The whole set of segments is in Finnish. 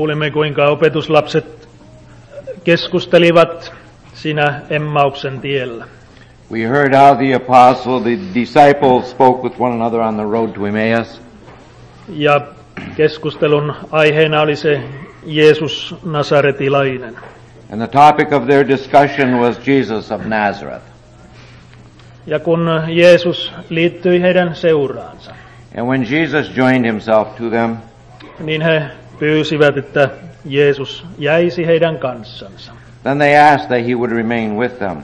Kuulimme, kuinka opetuslapset keskustelivat siinä Emmauksen tiellä. We heard how the apostle, the disciples spoke with one another on the road to Emmaus. Ja keskustelun aiheena oli se Jeesus Nasaretilainen. And the topic of their discussion was Jesus of Nazareth. Ja kun Jeesus liittyi heidän seuraansa, And when Jesus joined himself to them, niin he pyysivät, että Jeesus jäisi heidän kanssansa. then they asked that he would remain with them.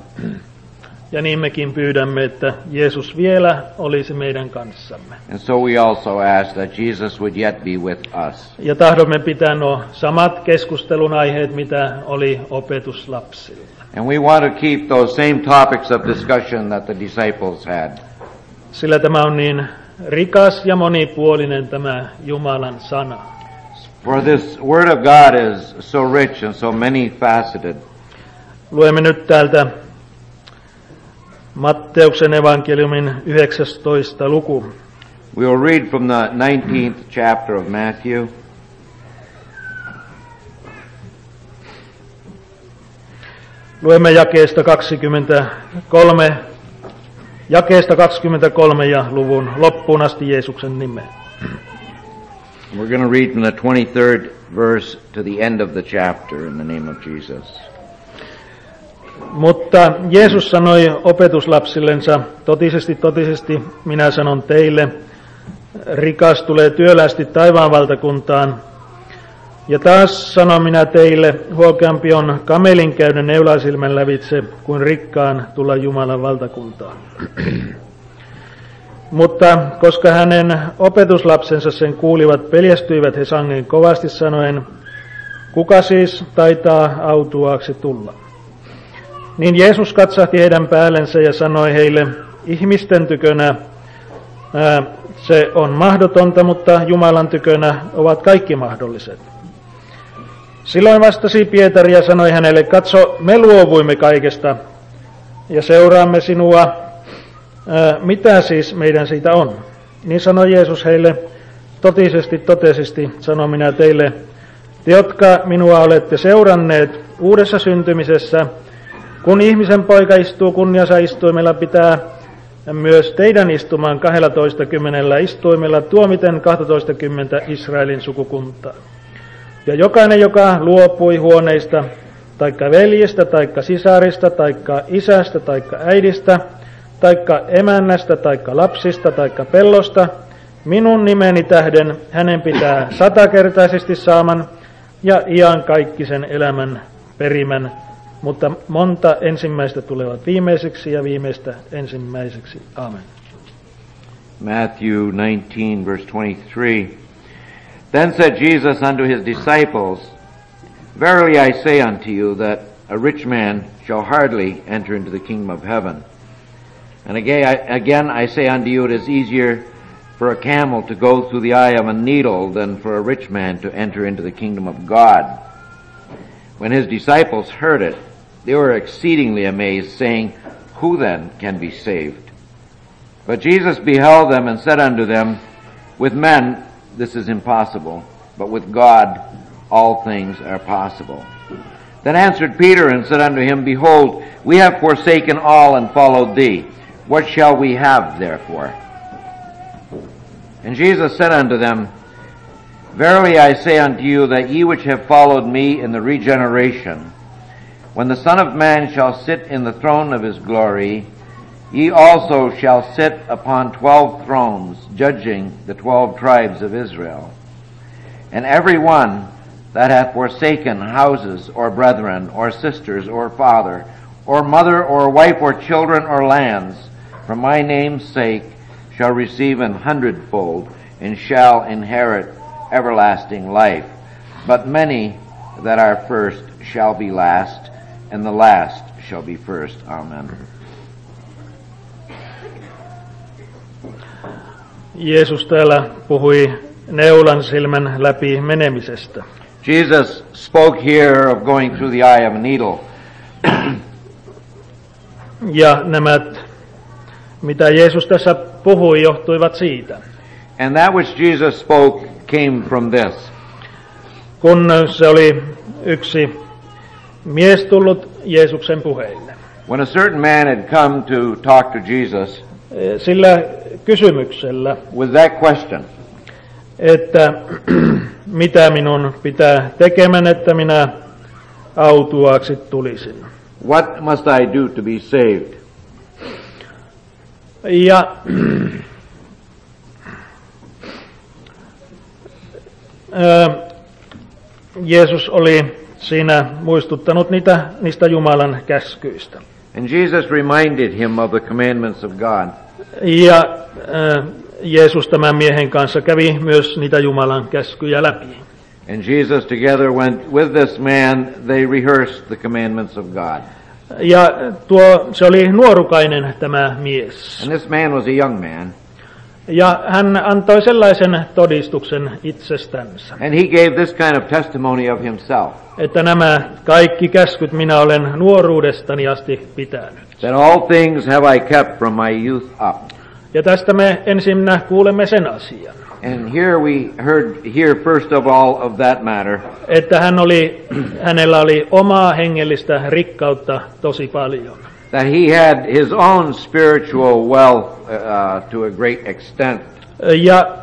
Ja niin mekin pyydämme, että Jeesus vielä olisi meidän kanssamme. And so we also ask that Jesus would yet be with us. Ja tahdomme pitää nuo samat keskustelun aiheet, mitä oli opetuslapsilla. And we want to keep those same topics of discussion that the disciples had. Sillä tämä on niin rikas ja monipuolinen tämä Jumalan sana. For this Word of God is so rich and so many faceted. Luemme nyt täältä Matteuksen evankeliumin 19. luku. We will read from the 19th chapter of Matthew. Luemme jakeesta 23, jakeesta 23 ja luvun loppuun asti Jeesuksen nimeen. We're going to read from the 23rd verse to the end of the chapter in the name of Jesus. Mutta Jeesus sanoi opetuslapsillensa, totisesti, totisesti, minä sanon teille, rikas tulee työlästi taivaan valtakuntaan. Ja taas sanon minä teille, huokeampi on kamelin käydä neulaisilmän lävitse kuin rikkaan tulla Jumalan valtakuntaan. Mutta koska hänen opetuslapsensa sen kuulivat, peljestyivät he sangen kovasti sanoen, kuka siis taitaa autuaaksi tulla? Niin Jeesus katsahti heidän päällensä ja sanoi heille, ihmisten tykönä ää, se on mahdotonta, mutta Jumalan tykönä ovat kaikki mahdolliset. Silloin vastasi Pietari ja sanoi hänelle, katso, me luovuimme kaikesta ja seuraamme sinua, mitä siis meidän siitä on? Niin sanoi Jeesus heille, totisesti, totisesti, sanon minä teille, te jotka minua olette seuranneet uudessa syntymisessä, kun ihmisen poika istuu kunniansa istuimella, pitää myös teidän istumaan 12 kymmenellä istuimella tuomiten 12 kymmentä Israelin sukukuntaa. Ja jokainen, joka luopui huoneista, taikka veljestä, taikka sisarista, taikka isästä, taikka äidistä, taikka emännästä, taikka lapsista, taikka pellosta, minun nimeni tähden hänen pitää satakertaisesti saaman ja iankaikkisen elämän perimän mutta monta ensimmäistä tulevat viimeiseksi ja viimeistä ensimmäiseksi. Amen. Matthew 19, verse 23. Then said Jesus unto his disciples, Verily I say unto you that a rich man shall hardly enter into the kingdom of heaven. And again I, again I say unto you, it is easier for a camel to go through the eye of a needle than for a rich man to enter into the kingdom of God. When his disciples heard it, they were exceedingly amazed, saying, Who then can be saved? But Jesus beheld them and said unto them, With men this is impossible, but with God all things are possible. Then answered Peter and said unto him, Behold, we have forsaken all and followed thee. What shall we have therefore? And Jesus said unto them, Verily I say unto you that ye which have followed me in the regeneration, when the Son of Man shall sit in the throne of his glory, ye also shall sit upon twelve thrones, judging the twelve tribes of Israel. And every one that hath forsaken houses, or brethren, or sisters, or father, or mother, or wife, or children, or lands, for my name's sake, shall receive an hundredfold, and shall inherit everlasting life. But many that are first shall be last, and the last shall be first. Amen. Jeesus täällä puhui neulan silmän läpi menemisestä. Jesus spoke here of going through the eye of a needle. Ja nämä, mitä Jeesus tässä puhui, johtuivat siitä. And that which Jesus spoke came from this. kun se oli yksi mies tullut Jeesuksen puheille. When a certain man had come to talk to Jesus Sillä kysymyksellä, with that question, että mitä minun pitää tekemään, että minä autuaaksi tulisin. what must I do to be saved? Ja Jeesus oli siinä muistuttanut niitä, niistä Jumalan käskyistä. And Jesus reminded him of the commandments of God. Ja ö, Jeesus tämän miehen kanssa kävi myös niitä Jumalan käskyjä läpi. And Jesus together went with this man, they rehearsed the commandments of God. Ja tuo, se oli nuorukainen tämä mies. And this man was a young man, Ja hän antoi sellaisen todistuksen itsestänsä, and he gave this kind of testimony of himself, että nämä kaikki käskyt minä olen nuoruudestani asti pitänyt. that all things have I kept from my youth up. Ja tästä me ensinnä kuulemme sen asian, And here we heard here first of all of that matter, että hän oli, hänellä oli omaa hengellistä rikkautta tosi paljon. that he had his own spiritual wealth uh, to a great extent. Ja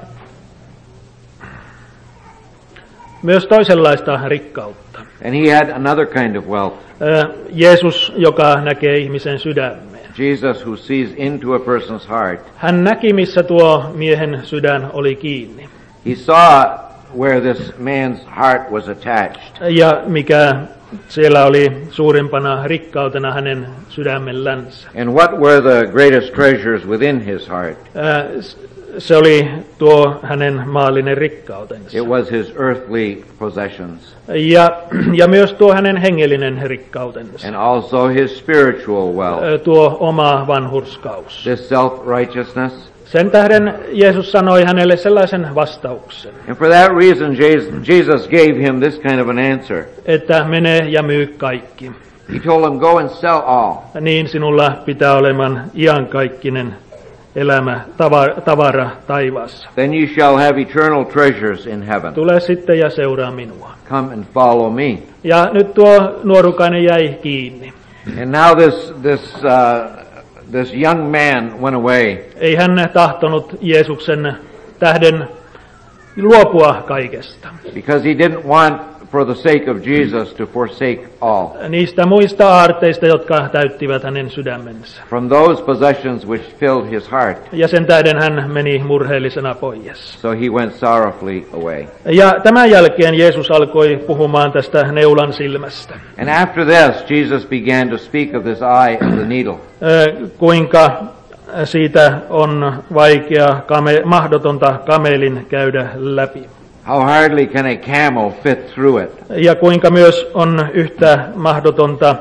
myös toisenlaista rikkautta. And he had another kind of wealth. Jeesus, joka näkee ihmisen sydämeen. Jesus who sees into a person's heart. Hän näki, missä tuo miehen sydän oli kiinni. He saw where this man's heart was attached. Ja mikä siellä oli suurimpana rikkautena hänen sydämellänsä. And what were the greatest treasures within his heart? Se oli tuo hänen maallinen rikkautensa. It was his earthly possessions Ja, ja myös tuo hänen hengellinen rikkautensa. and also his spiritual wealth. Tuo oma vanhurskaus. This self-righteousness. Sen tähden Jeesus sanoi hänelle sellaisen vastauksen, And for that reason, Jes- Jesus gave him this kind of an answer. että mene ja myy kaikki. He told him, go and sell all. Niin sinulla pitää olemaan iankaikkinen elämä, tavara, tavara taivaassa. Then you shall have eternal treasures in heaven. Tule sitten ja seuraa minua. Come and follow me. Ja nyt tuo nuorukainen jäi kiinni. And now this, this, uh, this young man went away. Ei hän tahtonut Jeesuksen tähden luopua kaikesta. because he didn't want, for the sake of Jesus, to forsake all. Niistä muista aarteista, jotka täyttivät hänen sydämensä. From those possessions which filled his heart. Ja sen tähden hän meni murheellisena pois. So he went sorrowfully away. Ja tämän jälkeen Jeesus alkoi puhumaan tästä neulan silmästä. And after this, Jesus began to speak of this eye of the needle. Kuinka siitä on vaikea, kame, mahdotonta kamelin käydä läpi. How hardly can a camel fit through it. Ja kuinka myös on yhtä mahdotonta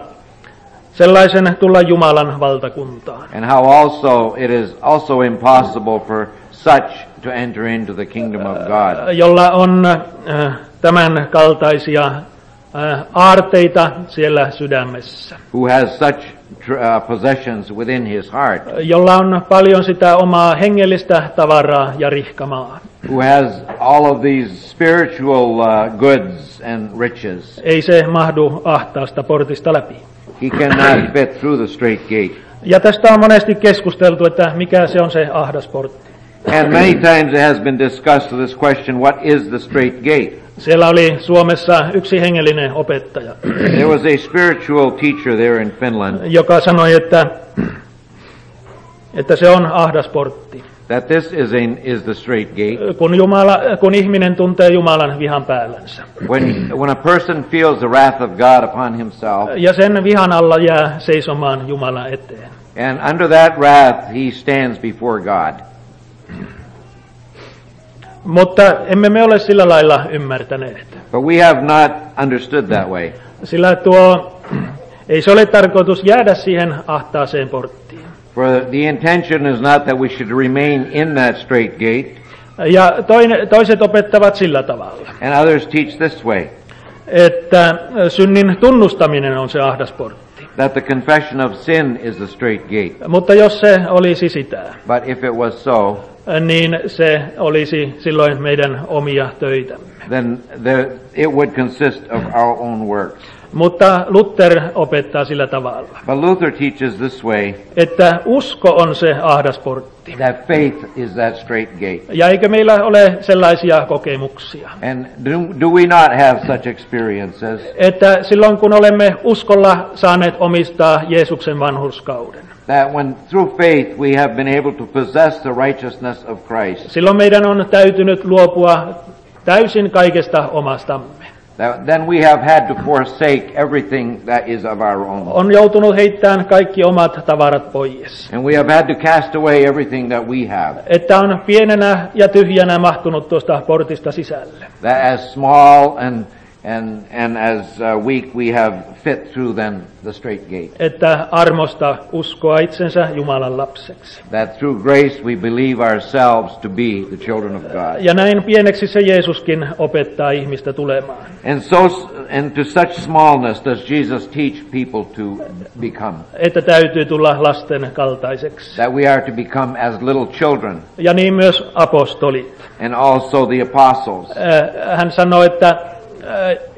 sellaisen tulla Jumalan valtakuntaan. And how also it is also impossible for such to enter into the kingdom of God. jolla on äh, tämän kaltaisia äh, aarteita siellä sydämessä, Who has such uh, possessions within his heart. jolla on paljon sitä omaa hengellistä tavaraa ja rihkamaa. Who has all of these spiritual uh, goods and riches. Ei se mahdu ahtaasta portista läpi. He cannot fit through the straight gate. Ja tästä on monesti keskusteltu, että mikä se on se ahdas portti. And many times it has been discussed this question, what is the straight gate? Siellä oli Suomessa yksi hengellinen opettaja, There was a spiritual teacher there in Finland joka sanoi, että, että se on ahdas portti. That this is, a, is the straight gate. Kun, Jumala, kun ihminen tuntee Jumalan vihan päällänsä. When, when a person feels the wrath of God upon himself, Ja sen vihan alla jää seisomaan Jumalan eteen. and under that wrath he stands before God. Mutta emme me ole sillä lailla ymmärtäneet. But we have not understood that way. Sillä tuo, ei se ole tarkoitus jäädä siihen ahtaaseen porttiin. For the intention is not that we should remain in that straight gate, Ja toine, toiset opettavat sillä tavalla, and others teach this way, että synnin tunnustaminen on se ahdas portti. that the confession of sin is the straight gate. Mutta jos se olisi sitä, But if it was so, niin se olisi silloin meidän omia töitämme. then the, it would consist of our own works. Mutta Luther opettaa sillä tavalla, But Luther teaches this way että usko on se ahdasportti. that faith is that straight gate. Ja eikö meillä ole sellaisia kokemuksia, And do, do we not have such experiences? että silloin kun olemme uskolla saaneet omistaa Jeesuksen vanhurskauden, That when through faith we have been able to possess the righteousness of Christ, silloin meidän on täytynyt luopua täysin kaikesta omastamme. Then we have had to forsake everything that is of our own. On joutunut heittämään kaikki omat tavarat pois. And we have had to cast away everything that we have. Että on pienenä ja tyhjänä mahtunut tuosta portista sisälle. That as small and, and, and as uh, weak we have fit through then the straight gate. Että armosta uskoa itsensä Jumalan lapseksi. That through grace we believe ourselves to be the children of God. Ja näin pieneksi se Jeesuskin opettaa ihmistä tulemaan. And so, and to such smallness does Jesus teach people to become. Että täytyy tulla lasten kaltaiseksi. That we are to become as little children. Ja niin myös apostolit. And also the apostles. Äh, Hän sanoi, että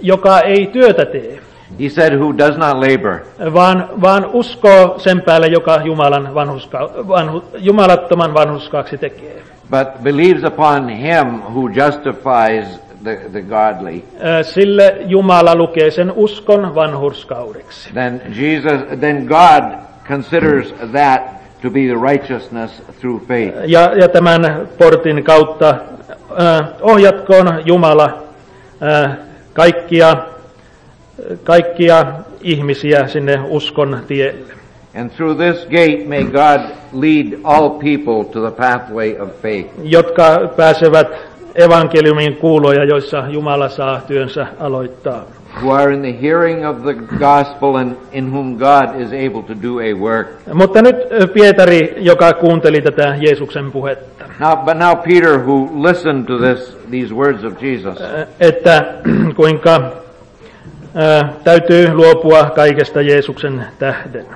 joka ei työtä tee, He said, who does not labor, vaan, vaan uskoo sen päälle, joka Jumalan vanhuska, vanhu, jumalattoman vanhuskaaksi tekee. but believes upon him who justifies the, the godly, Sille Jumala lukee sen uskon vanhurskaudeksi. then Jesus, then God considers that to be the righteousness through faith. Ja, ja tämän portin kautta äh, ohjatkoon Jumala äh, kaikkia, kaikkia ihmisiä sinne uskon tielle. And through this gate may God lead all people to the pathway of faith. jotka pääsevät evankeliumin kuuloja, joissa Jumala saa työnsä aloittaa. Who are in the hearing of the gospel and in whom God is able to do a work. Mutta nyt Pietari, joka kuunteli tätä Jeesuksen puhetta, Now, but now Peter, who listened to this, these words of Jesus, että kuinka täytyy luopua kaikesta Jeesuksen tähden.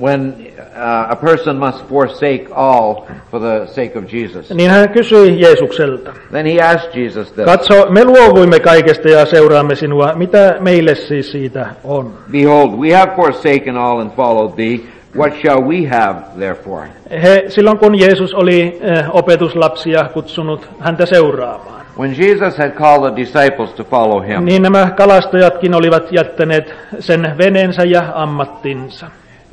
when uh, a person must forsake all for the sake of Jesus, Niin hän kysyi Jeesukselta, then he asked Jesus this, katso, me luovuimme kaikesta ja seuraamme sinua, mitä meille siis siitä on? Behold, we have forsaken all and followed thee. What shall we have, therefore? He, silloin kun Jeesus oli ö, opetuslapsia kutsunut häntä seuraamaan, When Jesus had called the disciples to follow him, Niin nämä kalastajatkin olivat jättäneet sen veneensä ja ammattinsa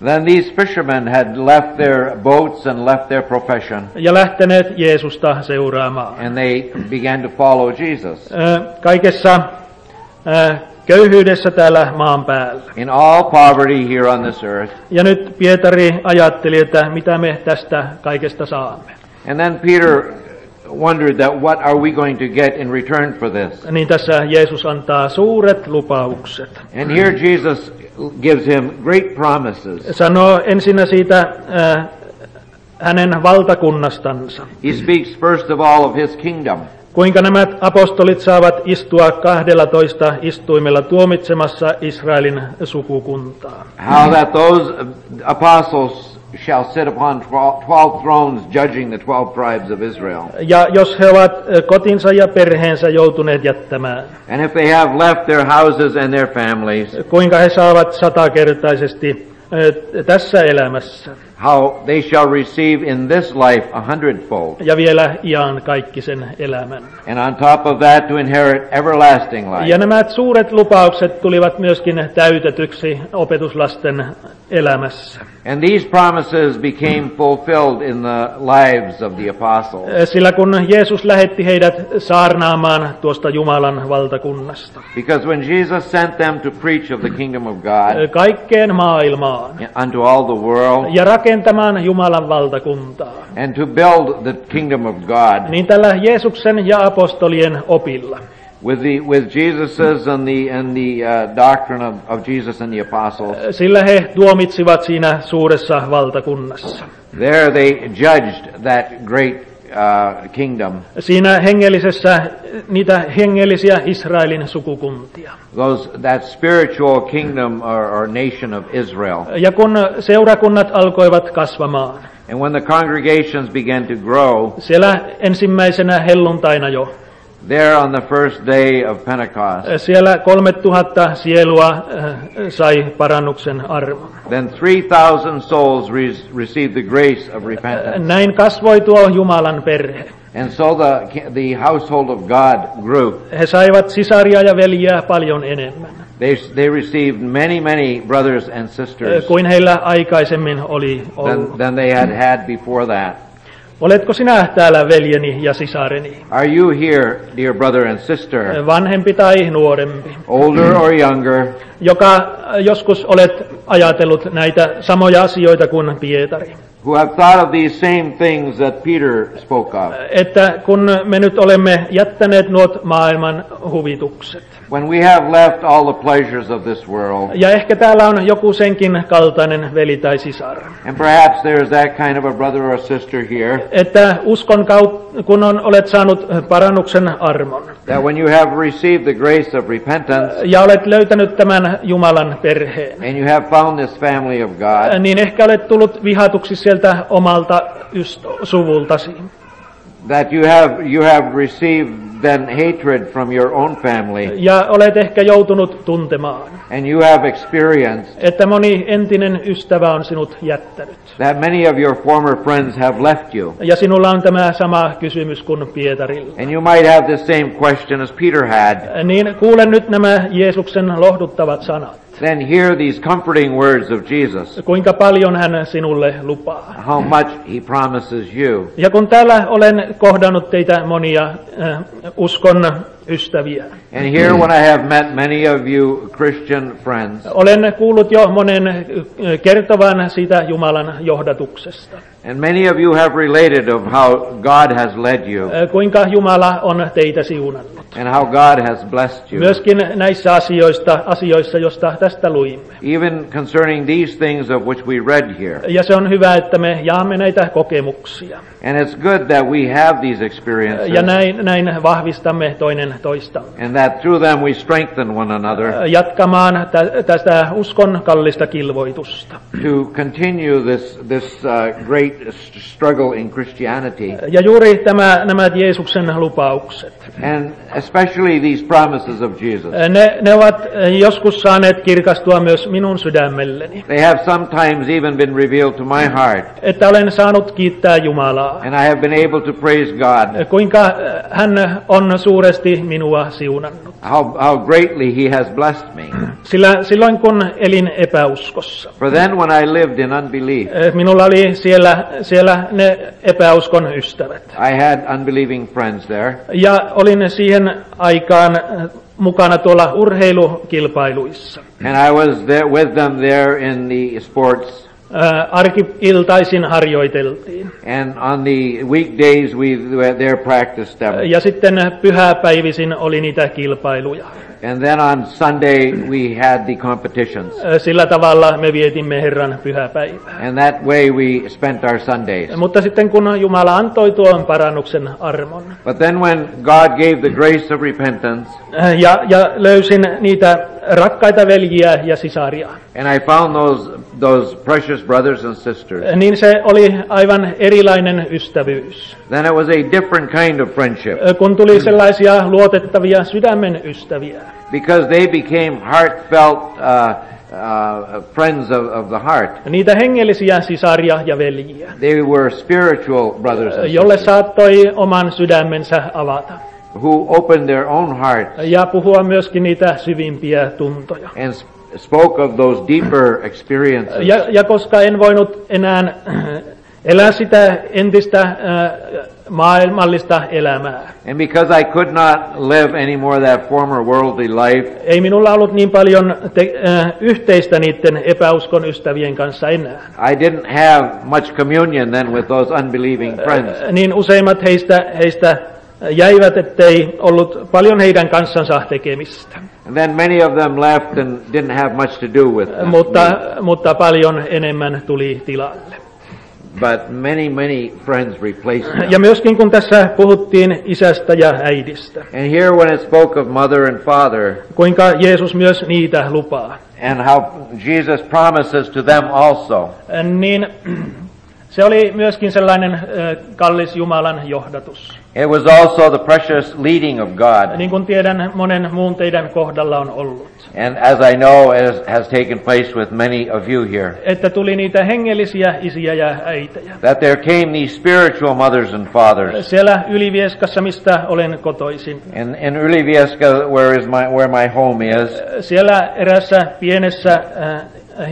then these fishermen had left their boats and left their profession, ja lähteneet Jeesusta seuraamaan. and they began to follow Jesus. Ö, Kaikessa ö, köyhyydessä täällä maan päällä. In all poverty here on this earth. Ja nyt Pietari ajatteli, että mitä me tästä kaikesta saamme. And then Peter wondered that what are we going to get in return for this? Niin tässä Jeesus antaa suuret lupaukset. And here Jesus gives him great promises. Sanoo ensinnä siitä ö, hänen valtakunnastansa. He speaks first of all of his kingdom. Kuinka nämä apostolit saavat istua 12 istuimella tuomitsemassa Israelin sukukuntaa. How that those apostles shall sit upon twelve twelve thrones judging the twelve tribes of Israel. Ja jos he ovat ö, kotinsa ja perheensä joutuneet jättämään, And if they have left their houses and their families, kuinka he saavat satakertaisesti ö, tässä elämässä how they shall receive in this life a hundredfold. ja vielä iän kaikkisen elämän. And on top of that to inherit everlasting Ja life. nämä suuret lupaukset tulivat myöskin täytetyksi opetuslasten elämässä. And these promises became fulfilled in the lives of the apostles. Ö, Sillä kun Jeesus lähetti heidät saarnaamaan tuosta Jumalan valtakunnasta, Because when Jesus sent them to preach of the kingdom of God kaikkeen maailmaan unto all the world ja rakentamaan Jumalan valtakuntaa, and to build the kingdom of God niin tällä Jeesuksen ja apostolien opilla. with the with Jesus's and the and the uh, doctrine of, of Jesus and the apostles, Sillä he tuomitsivat siinä suuressa valtakunnassa. there they judged that great uh, kingdom, Siinä hengellisessä, niitä hengellisiä Israelin sukukuntia. those that spiritual kingdom or, or nation of Israel. Ja kun seurakunnat alkoivat kasvamaan, And when the congregations began to grow, siellä ensimmäisenä helluntaina jo, there on the first day of Pentecost. Siellä 3000 sielua äh, sai parannuksen armon. Then 3,000 souls re- received the grace of repentance. Näin kasvoi tuo Jumalan perhe. And so the, the household of God grew. He saivat sisaria ja veljiä paljon enemmän They, they received many, many brothers and sisters kuin heillä aikaisemmin oli than, ollut. than they had had before that. Oletko sinä täällä veljeni ja sisareni? Are you here, dear brother and sister, Vanhempi tai nuorempi, older or younger, joka joskus olet ajatellut näitä samoja asioita kuin Pietari. Who have thought of these same things that Peter spoke of? Että kun me nyt olemme jättäneet nuot maailman huvitukset, When we have left all the pleasures of this world, ja ehkä täällä on joku senkin kaltainen veli tai sisar, and perhaps there is that kind of a brother or sister here, että uskon kautta, kun on, olet saanut parannuksen armon, that when you have received the grace of repentance, ja olet löytänyt tämän Jumalan perheen, and you have found this family of God, niin ehkä olet tullut vihatuksi sieltä omalta yst- suvultasi. that you have you have received then hatred from your own family, Ja olet ehkä joutunut tuntemaan, and you have experienced että moni entinen ystävä on sinut jättänyt. that many of your former friends have left you. Ja sinulla on tämä sama kysymys kuin Pietarilla. And you might have the same question as Peter had. Niin kuule nyt nämä Jeesuksen lohduttavat sanat. Then hear these comforting words of Jesus, Kuinka paljon hän sinulle lupaa. how much he promises you. Ja kun täällä olen kohdannut teitä monia äh, uskon ystäviä, And here, when I have met many of you Christian friends, olen kuullut jo monen äh, kertovan siitä Jumalan johdatuksesta. and many of you have related of how God has led you Äh, Kuinka Jumala on teitä siunannut. and how God has blessed you. Myöskin näissä asioista, asioissa, josta tästä luimme. Even concerning these things of which we read here. Ja se on hyvä, että me jaamme näitä kokemuksia. And it's good that we have these experiences Ja näin, näin vahvistamme toinen toistamme. and that through them we strengthen one another Jatkamaan tä- tästä uskon kallista kilvoitusta. to continue this, this uh, great struggle in Christianity. Ja juuri tämä, nämä Jeesuksen lupaukset. And especially these promises of Jesus. Ne, ne ovat joskus saaneet kirkastua myös minun sydämelleni. They have sometimes even been revealed to my heart. Että olen saanut kiittää Jumalaa. And I have been able to praise God Kuinka hän on suuresti minua siunannut. how, how greatly He has blessed me. Sillä silloin kun elin epäuskossa, For then when I lived in unbelief, minulla oli siellä, siellä ne epäuskon ystävät. I had unbelieving friends there. Ja olin siihen aikaan mukana tuolla urheilukilpailuissa. And I was there with them there in the sports. Arki-iltaisin harjoiteltiin. And on the weekdays we were there practiced them. Ja sitten pyhäpäivisin oli niitä kilpailuja. And then on Sunday we had the competitions. Sillä tavalla me vietimme Herran pyhäpäivää. And that way we spent our Sundays. Mutta sitten kun Jumala antoi tuon parannuksen armon, But then when God gave the grace of repentance, ja, ja löysin niitä rakkaita veljiä ja sisaria, and I found those, those precious brothers and sisters, niin se oli aivan erilainen ystävyys. then it was a different kind of friendship. Kun tuli sellaisia luotettavia sydämen ystäviä, Because they became heartfelt uh, uh, friends of, of the heart. niitä hengellisiä sisaria ja veljiä, They were spiritual brothers and jolle sisters saattoi oman sydämensä avata who opened their own hearts ja puhua myöskin niitä syvimpiä tuntoja. and sp- spoke of those deeper experiences. Ja, ja koska en voinut enää elää sitä entistä äh, maailmallista elämää, And because I could not live anymore that former worldly life, ei minulla ollut niin paljon te, äh, yhteistä niiden epäuskon ystävien kanssa enää. I didn't have much communion then with those unbelieving friends. Niin useimmat heistä, heistä jäivät, ettei ollut paljon heidän kanssansa tekemistä. And then many of them left and didn't have much to do with them. Mutta, mutta paljon enemmän tuli tilalle. But many, many friends replaced them. Ja myöskin kun tässä puhuttiin isästä ja äidistä, And here when it spoke of mother and father, kuinka Jeesus myös niitä lupaa, and how Jesus promises to them also, niin Se oli myöskin sellainen kallis Jumalan johdatus. It was also the precious leading of God. Niin kuin tiedän, monen muun teidän kohdalla on ollut. And as I know, it has taken place with many of you here, Että tuli niitä hengellisiä isiä ja äitejä. that there came these spiritual mothers and fathers. Siellä Ylivieskassa, mistä olen kotoisin. In, in Ylivieska, where is my, where my home is, Siellä erässä pienessä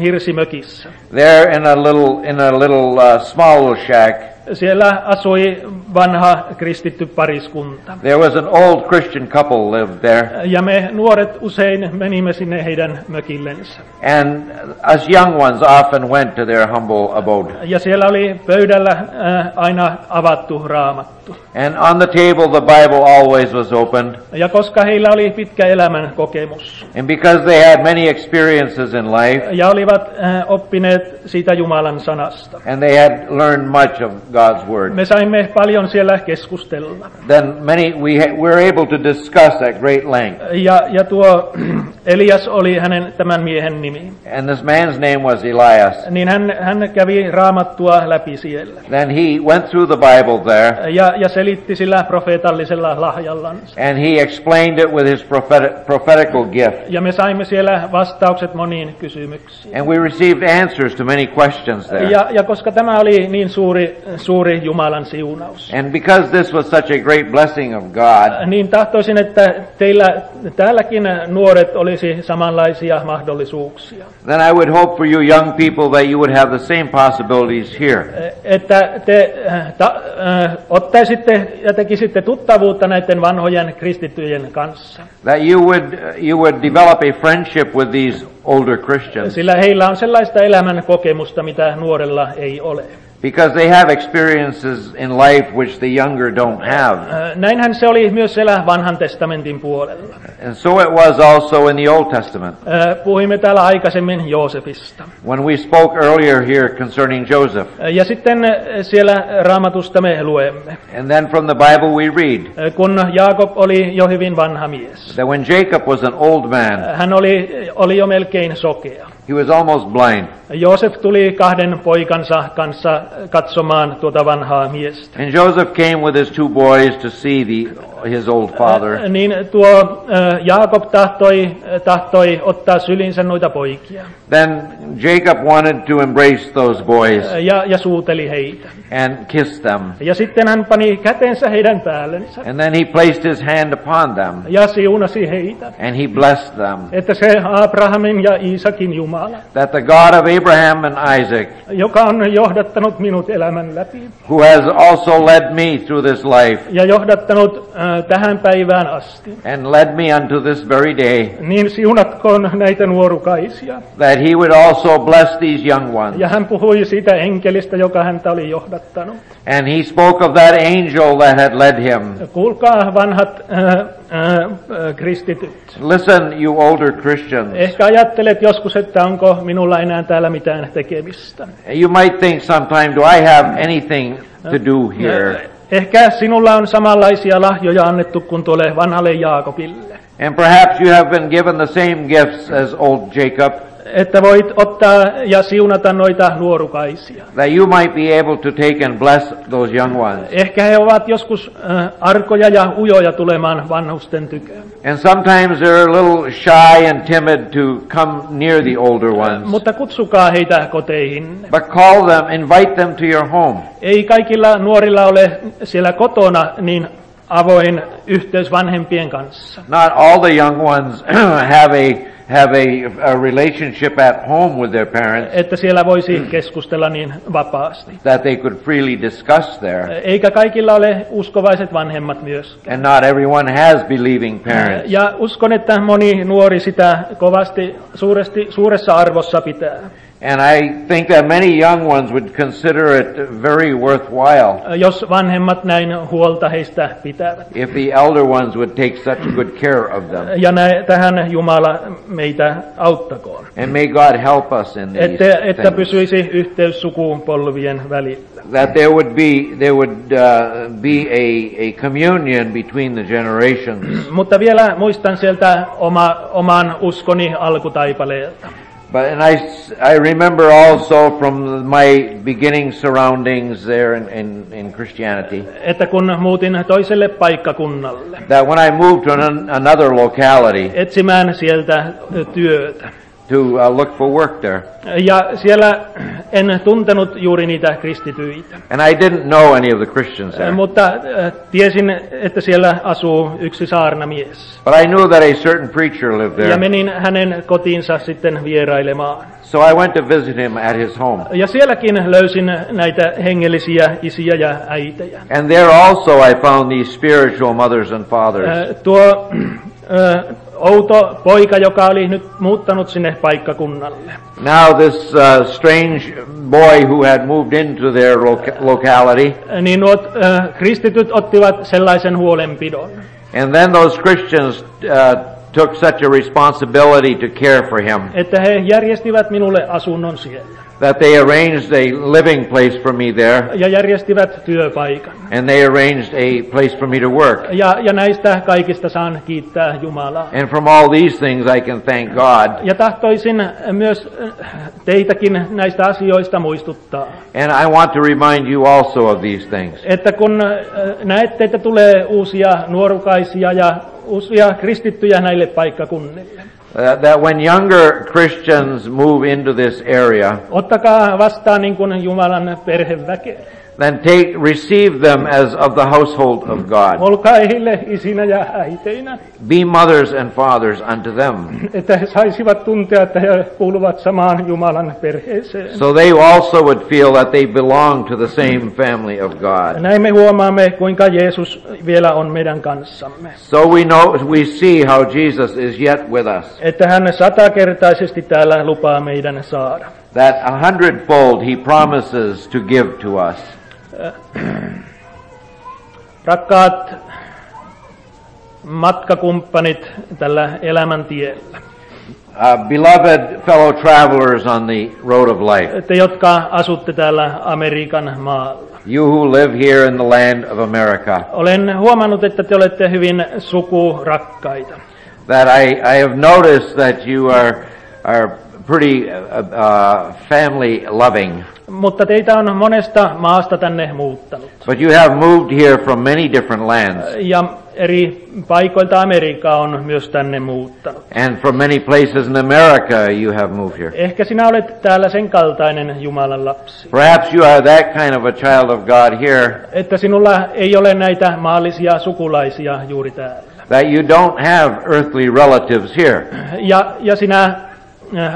hirsimökissä. there in a little, in a little, uh, small little shack, Siellä asui vanha kristitty pariskunta. there was an old Christian couple lived there. Ja me nuoret usein menimme sinne heidän mökillensä. And us young ones often went to their humble abode. Ja siellä oli pöydällä äh, aina avattu raamattu. And on the table, the Bible always was open. Ja koska heillä oli pitkä elämän kokemus And because they had many experiences in life, ja olivat äh, oppineet siitä Jumalan sanasta, and they had learned much of God's Word, me saimme paljon siellä keskustella. then many, we ha- were able to discuss at great length. Ja, ja tuo Elias oli hänen tämän miehen nimi. And this man's name was Elias. Niin hän, hän kävi raamattua läpi siellä. Then he went through the Bible there, Ja, ja selitti sillä profeetallisella lahjallansa. and he explained it with his prophetic, prophetical gift. Ja me saimme siellä vastaukset moniin kysymyksiin. And we received answers to many questions there. Ja, ja koska tämä oli niin suuri, suuri Jumalan siunaus, And because this was such a great blessing of God, niin tahtoisin, että teillä täälläkin nuoret olisi samanlaisia mahdollisuuksia. then I would hope for you young people that you would have the same possibilities here. Että te äh, ta, äh, ottaisitte ja tekisitte tuttavuutta näiden vanhojen kristittyjen kanssa. That you would, you would develop a friendship with these older Christians. Sillä heillä on sellaista elämän kokemusta, mitä nuorella ei ole. Because they have experiences in life which the younger don't have. Äh, Näinhän se oli myös siellä vanhan testamentin puolella. And so it was also in the Old Testament. Äh, Puhuimme täällä aikaisemmin Joosefista. When we spoke earlier here concerning Joseph, Äh, Ja sitten siellä raamatusta me luemme. and then from the Bible we read Kun Jaakob oli jo hyvin vanha mies. that when Jacob was an old man, Hän oli, oli jo melkein sokea. He was almost blind. Joosef tuli kahden poikansa kanssa katsomaan tuota vanhaa miestä. And Joseph came with his two boys to see the, his old father. Niin tuo Jaakob tahtoi, tahtoi ottaa sylinsä noita poikia Then Jacob wanted to embrace those boys ja, ja suuteli heitä. and kiss them. Ja sitten hän pani kätensä heidän päällensä And then he placed his hand upon them ja siunasi heitä. and he blessed them. Että se Abrahamin ja Iisakin Jumala, That the God of Abraham and Isaac, joka on johdattanut minut elämän läpi who has also led me through this life ja johdattanut äh, tähän päivään asti, and led me unto this very day, niin siunatkoon näitä nuorukaisia. that he would also bless these young ones. Ja hän puhui siitä enkelistä, joka häntä oli johdattanut. And he spoke of that angel that had led him. Kuulkaa vanhat äh, äh, äh, kristityt. Listen, you older Christians. Ehkä ajattelet joskus, että onko minulla enää täällä mitään tekemistä. You might think sometime, do I have anything to do here? Ehkä sinulla on samanlaisia lahjoja annettu kuin tuolle vanhalle Jaakobille. And perhaps you have been given the same gifts as old Jacob, Että voit ottaa ja siunata noita nuorukaisia. that you might be able to take and bless those young ones. Ehkä he ovat joskus äh, arkoja ja ujoja tulemaan vanhusten tykään. And sometimes they're a little shy and timid to come near the older ones. Mutta kutsukaa heitä koteihin. But call them, invite them to your home. Ei kaikilla nuorilla ole siellä kotona niin avoin yhteys vanhempien kanssa. Not all the young ones have a have a, a relationship at home with their parents Että siellä voisi keskustella niin vapaasti. that they could freely discuss there. Eikä kaikilla ole uskovaiset vanhemmat myöskään. And not everyone has believing parents. Ja uskon, että moni nuori sitä kovasti suuresti, suuressa arvossa pitää. And I think that many young ones would consider it very worthwhile Jos vanhemmat näin huolta heistä pitävät. if the elder ones would take such good care of them. Ja nä, tähän Jumala meitä auttakoon. And may God help us in these Että, että things. pysyisi yhteys sukupolvien välillä. That there would be there would uh, be a, a communion between the generations. Mutta vielä muistan sieltä oma, oman uskoni alkutaipaleelta. But and I remember also from my beginning surroundings there in, in, in Christianity. Että kun muutin toiselle paikkakunnalle. That when I moved to an, another locality etsimään sieltä työtä, to uh, look for work there, ja siellä en tuntenut juuri niitä kristityitä, and I didn't know any of the Christians there, mutta tiesin, että siellä asuu yksi saarnamies. but I knew that a certain preacher lived Ja there, menin hänen kotiinsa sitten vierailemaan. so I went to visit him at his home. Ja sielläkin löysin näitä hengellisiä isiä ja äitejä. And there also I found these spiritual mothers and fathers. Ö, Tuo outo poika, joka oli nyt muuttanut sinne paikkakunnalle. Now this uh, strange boy who had moved into their loca- locality, Niin nuo ö, kristityt ottivat sellaisen huolenpidon. and then those Christians uh, took such a responsibility to care for him että he järjestivät minulle asunnon siellä that they arranged a living place for me there, ja järjestivät työpaikan. and they arranged a place for me to work. Ja, ja näistä kaikista saan kiittää Jumalaa. And from all these things I can thank God. Ja tahtoisin myös äh, teitäkin näistä asioista muistuttaa, And I want to remind you also of these things. että kun äh, näette, että tulee uusia nuorukaisia ja uusia kristittyjä näille paikkakunnille, Uh, that when younger Christians move into this area, ottakaa vastaan niin kuin Jumalan perheväkeä. Then take receive them as of the household of God. Olkaa heille isinä ja äiteinä, Be mothers and fathers unto them, että he saisivat tuntea, että he kuuluvat samaan Jumalan perheeseen. so they also would feel that they belong to the same family of God. Näin me huomaamme, kuinka Jeesus vielä on meidän kanssamme. So we know we see how Jesus is yet with us. Että hän satakertaisesti täällä lupaa meidän saada. That a hundredfold he promises to give to us. Rakkaat matkakumppanit tällä elämäntiellä. Uh, beloved fellow travelers on the road of life, Te, jotka asutte täällä Amerikan maalla. you who live here in the land of America, Olen huomannut, että te olette hyvin sukurakkaita. that I, I have noticed that you are, are pretty uh, uh, family loving. Mutta teitä on monesta maasta tänne muuttanut. But you have moved here from many different lands Ja eri paikoilta Amerikkaa on myös tänne muuttanut. and from many places in America you have moved here. Ehkä sinä olet täällä sen kaltainen Jumalan lapsi. Perhaps you are that kind of a child of God here Että sinulla ei ole näitä maallisia sukulaisia juuri täällä. that you don't have earthly relatives here. Ja, ja sinä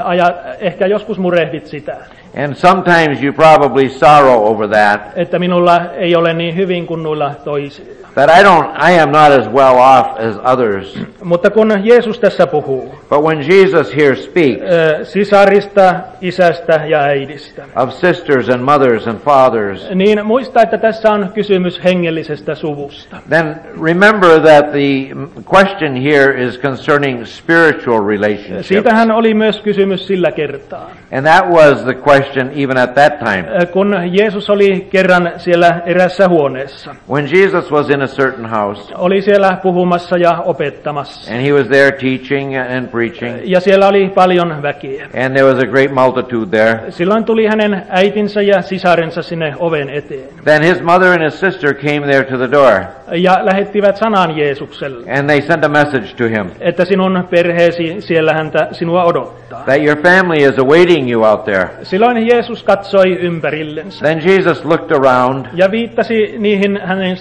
aja, ehkä joskus murehdit sitä, And sometimes you probably sorrow over that, että minulla ei ole niin hyvin kuin noilla toisilla. That I don't, I am not as well off as others. Mutta kun Jeesus tässä puhuu But when Jesus here speaks sisarista, isästä ja äidistä, of sisters and mothers and fathers, niin muista, että tässä on kysymys hengellisestä suvusta. then remember that the question here is concerning spiritual relationships. Siitähän oli myös kysymys sillä kertaa. And that was the question even at that time. Kun Jeesus oli kerran siellä erässä huoneessa, When Jesus was in a certain house, oli siellä puhumassa ja opettamassa. and he was there teaching and preaching, Ja siellä oli paljon väkeä. and there was a great multitude there, Silloin tuli hänen äitinsä ja sisarensa sinne oven eteen. then his mother and his sister came there to the door, Ja lähettivät sanan Jeesukselle, and they sent a message to him että sinun perheesi siellä häntä sinua odottaa. that your family is awaiting you out there. Silloin Jeesus katsoi ympärillensä Then Jesus looked around, ja viittasi niihin hänen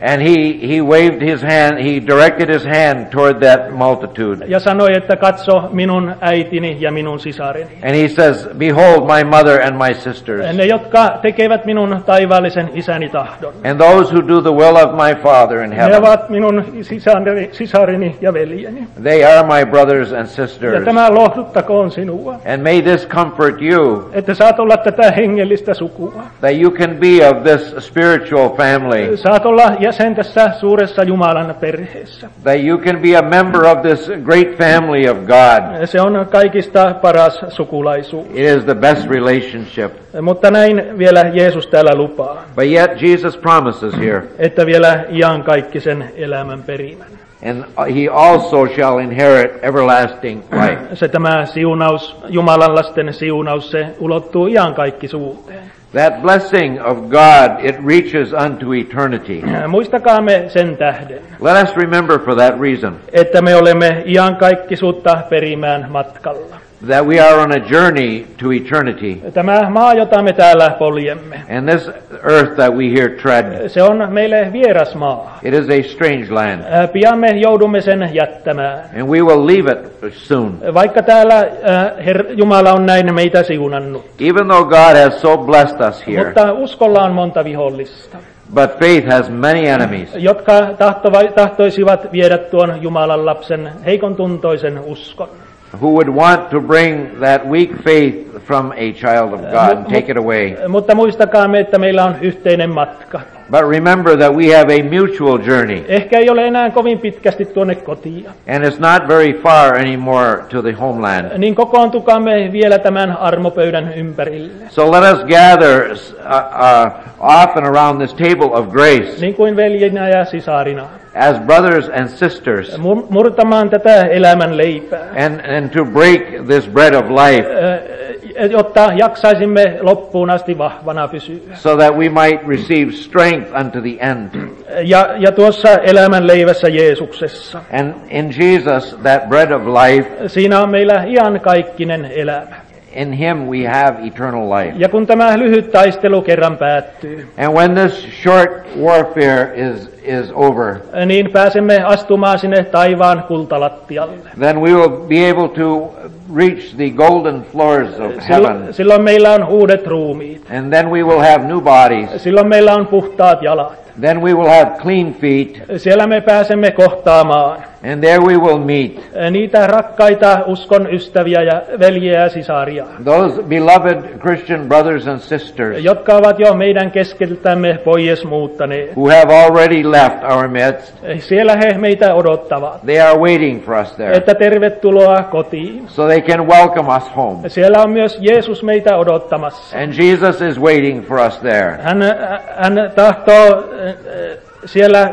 and he, he waved his hand, he directed his hand toward that multitude. ja sanoi, että katso minun äitini ja minun sisareni. And he says, Behold my mother and my sisters, Ne, jotka tekevät minun taivaallisen isäni tahdon. and those who do the will of my Father in Ne heaven. ovat minun sisareni, sisareni ja veljeni. They are my brothers and Ja sisters. tämä lohduttakoon sinua, And may this comfort you että saat olla tätä hengellistä sukua. that you can be of this spiritual family, Saat olla jäsen tässä suuressa Jumalan perheessä. that you can be a member of this great family of God. Se on kaikista paras sukulaisuus. It is the best relationship. Mutta näin vielä Jeesus täällä lupaa, But yet Jesus promises here, että vielä iankaikkisen elämän perimän. and he also shall inherit everlasting life. Se tämä siunaus, Jumalan lasten siunaus, se ulottuu iankaikkisuuteen. That blessing of God, it reaches unto eternity. Muistakaamme sen tähden, Let us remember for that reason että me olemme iankaikkisuutta perimään matkalla. That we are on a journey to eternity. Tämä maa, jota me täällä poljemme, And this earth that we here tread, se on meille vieras maa. it is a strange land. Pian me joudumme sen jättämään. And we will leave it soon. Vaikka täällä ää, Her- Jumala on näin meitä siunannut. Even though God has so blessed us here, Mutta uskolla on monta vihollista, but faith has many enemies. jotka tahtoisivat viedä tuon Jumalan lapsen heikon tuntoisen uskon. Who would want to bring that weak faith from a child of God and take it away. Mutta muistakaamme, että meillä on yhteinen matka. But remember that we have a mutual journey. Ehkä ei ole enää kovin pitkästi tuonne kotiin. And it's not very far anymore to the homeland. Niin kokoontukaamme vielä tämän armopöydän ympärille. So let us gather uh, uh, often around this table of grace Niin kuin veljenä ja sisarina. As brothers and sisters Mur- murtamaan tätä elämän leipää. and, and to break this bread of life jotta jaksaisimme loppuun asti vahvana pysyä. so that we might receive strength unto the end. Ja, ja tuossa elämän leivässä Jeesuksessa, And in Jesus, that bread of life, siinä on meillä iankaikkinen elämä. In Him we have eternal life. Ja kun tämä lyhyt taistelu kerran päättyy, And when this short warfare is, is over, niin pääsemme astumaan sinne taivaan kultalattialle. then we will be able to reach the golden floors of heaven. Silloin, meillä on uudet ruumiit. And then we will have new bodies. Silloin meillä on puhtaat jalat. Then we will have clean feet. Siellä me pääsemme kohtaamaan And there we will meet niitä rakkaita uskon ystäviä ja veljiä ja sisaria, those beloved Christian brothers and sisters jotka ovat jo meidän keskeltämme pois muuttaneet. who have already left our midst. Siellä he meitä odottavat, They are waiting for us there. että tervetuloa kotiin. So they can welcome us home. Siellä on myös Jeesus meitä odottamassa. And Jesus is waiting for us there. Hän, hän tahtoo siellä,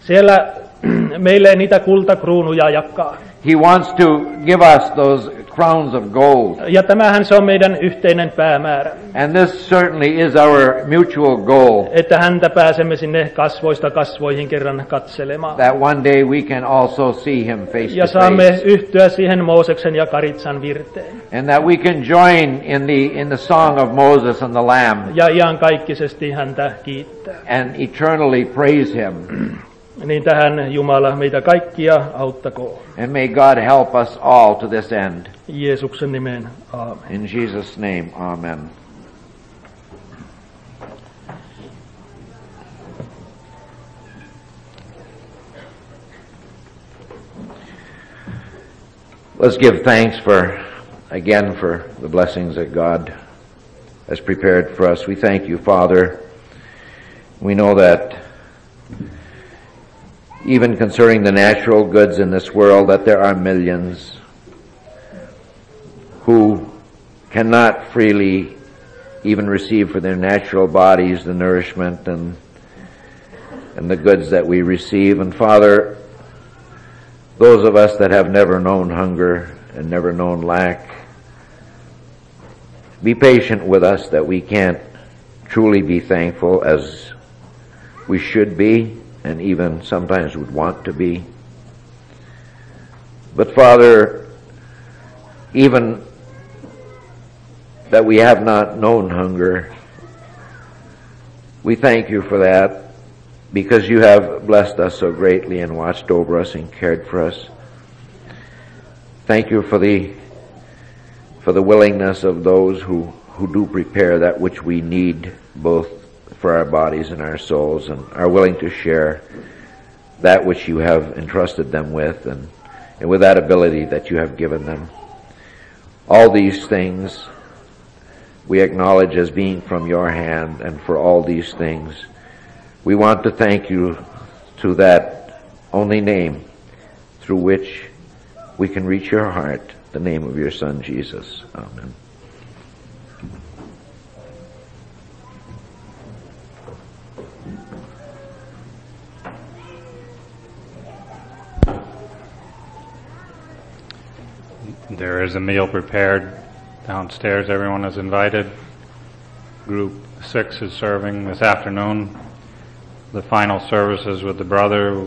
siellä meille niitä kultakruunuja jakaa. He wants to give us those crowns of gold. Ja tämähän se on meidän yhteinen päämäärä, And this certainly is our mutual goal. että häntä pääsemme sinne kasvoista kasvoihin kerran katselemaan. That one day we can also see him face Ja to saamme face. yhtyä siihen Mooseksen ja Karitsan virteen. And that we can join in the, in the song of Moses and the Lamb Ja iankaikkisesti häntä kiittää. and eternally praise him. Niin tähän Jumala meitä kaikkia auttakoon. And may God help us all to this end. Jeesuksen nimeen. Aamen. In Jesus' name, amen. Let's give thanks for, again, for the blessings that God has prepared for us. We thank you, Father. We know that even concerning the natural goods in this world, that there are millions who cannot freely even receive for their natural bodies the nourishment and and the goods that we receive. And Father, those of us that have never known hunger and never known lack, be patient with us that we can't truly be thankful as we should be and even sometimes would want to be. But Father, even that we have not known hunger. We thank you for that because you have blessed us so greatly and watched over us and cared for us. Thank you for the for the willingness of those who, who do prepare that which we need both for our bodies and our souls and are willing to share that which you have entrusted them with and, and with that ability that you have given them. All these things we acknowledge as being from your hand and for all these things. We want to thank you through that only name through which we can reach your heart, the name of your son Jesus. Amen. There is a meal prepared downstairs. Everyone is invited. Group six is serving this afternoon. The final services with the brother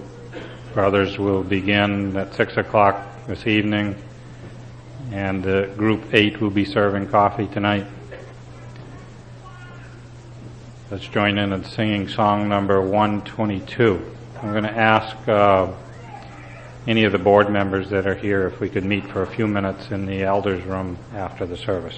brothers will begin at six o'clock this evening, and uh, group eight will be serving coffee tonight. Let's join in in singing song number 122. I'm going to ask uh, any of the board members that are here if we could meet for a few minutes in the elders room after the service.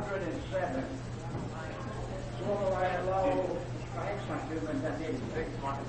hundred and seven. So I allow five hundred and that is six hundred.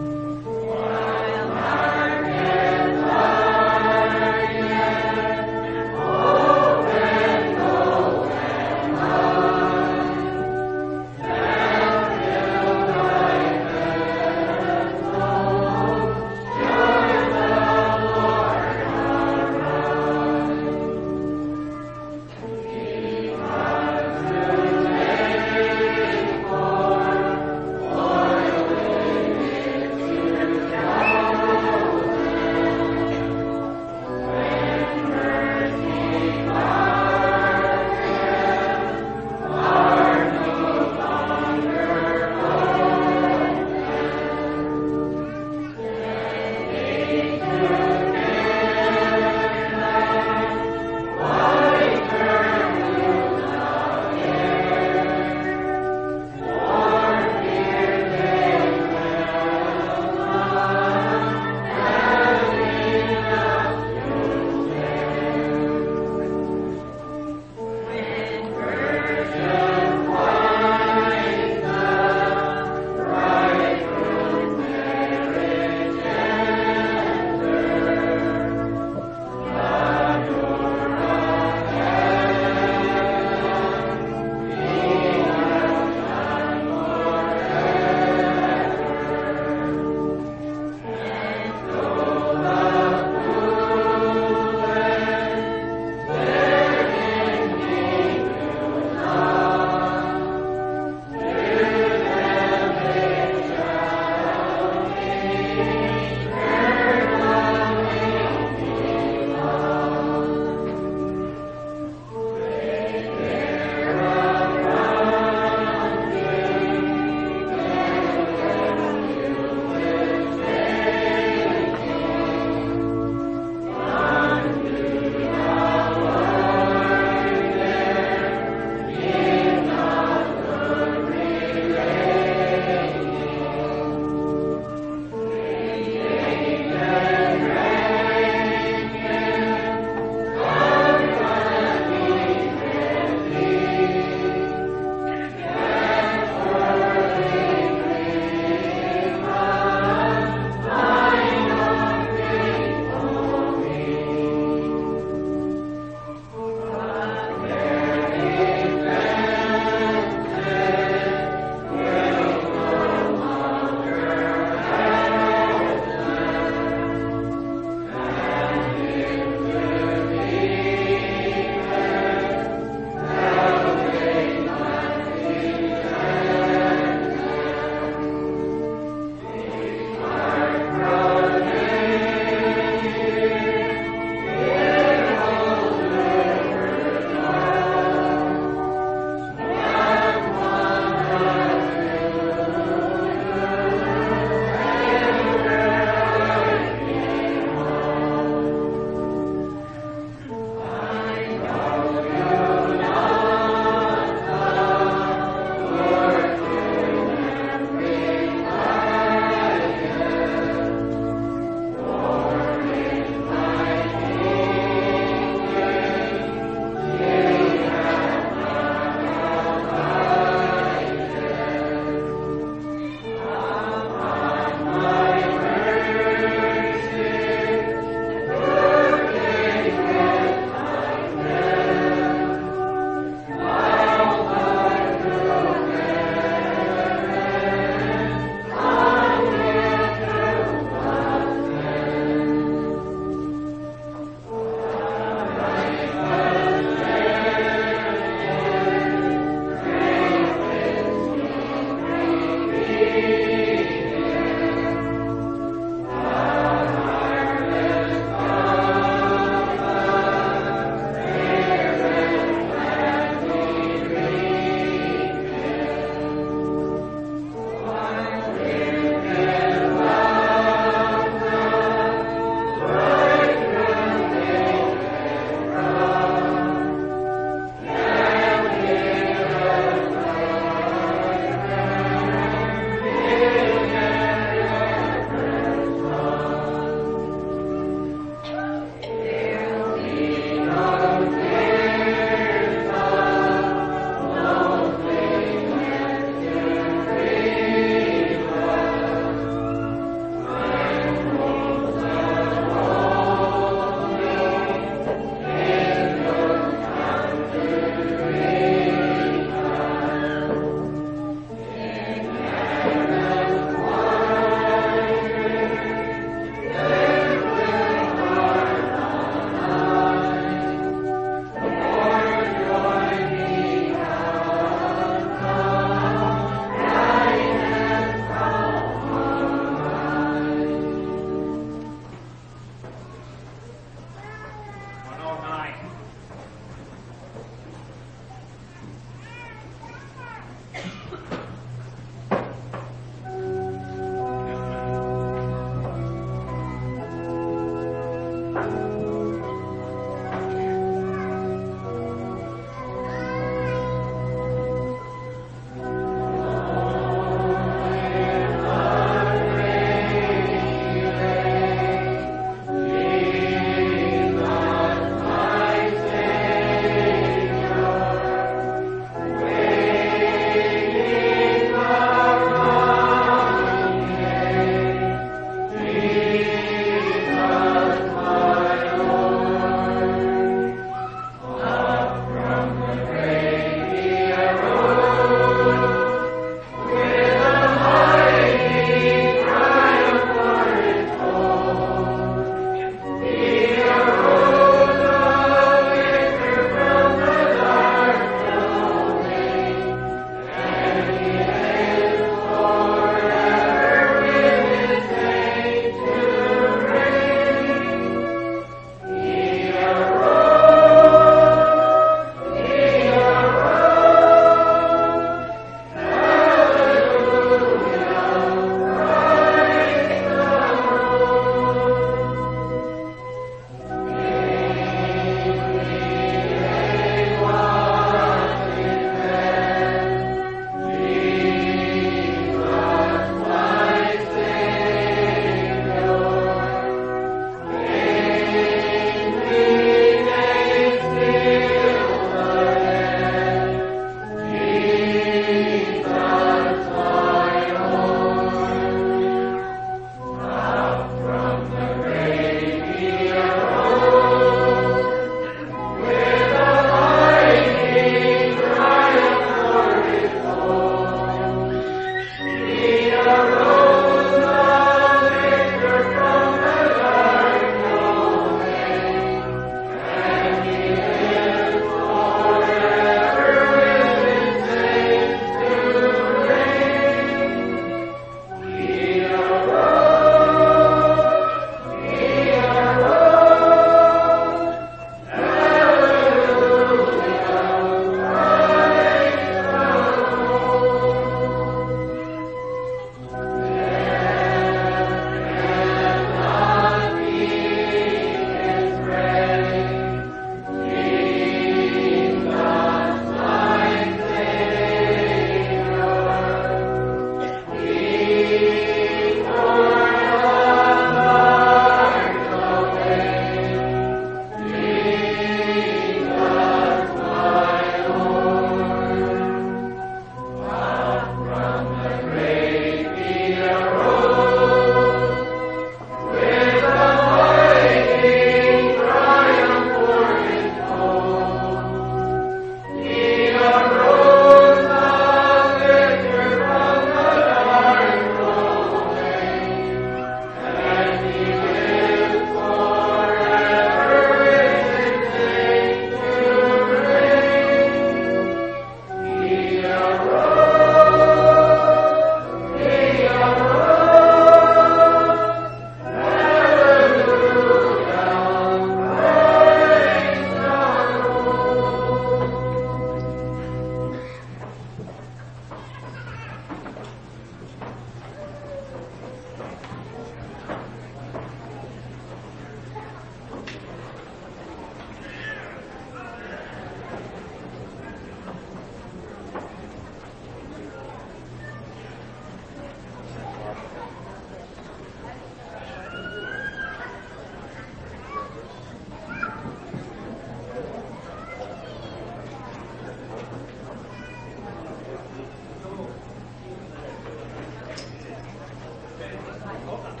Thank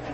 you.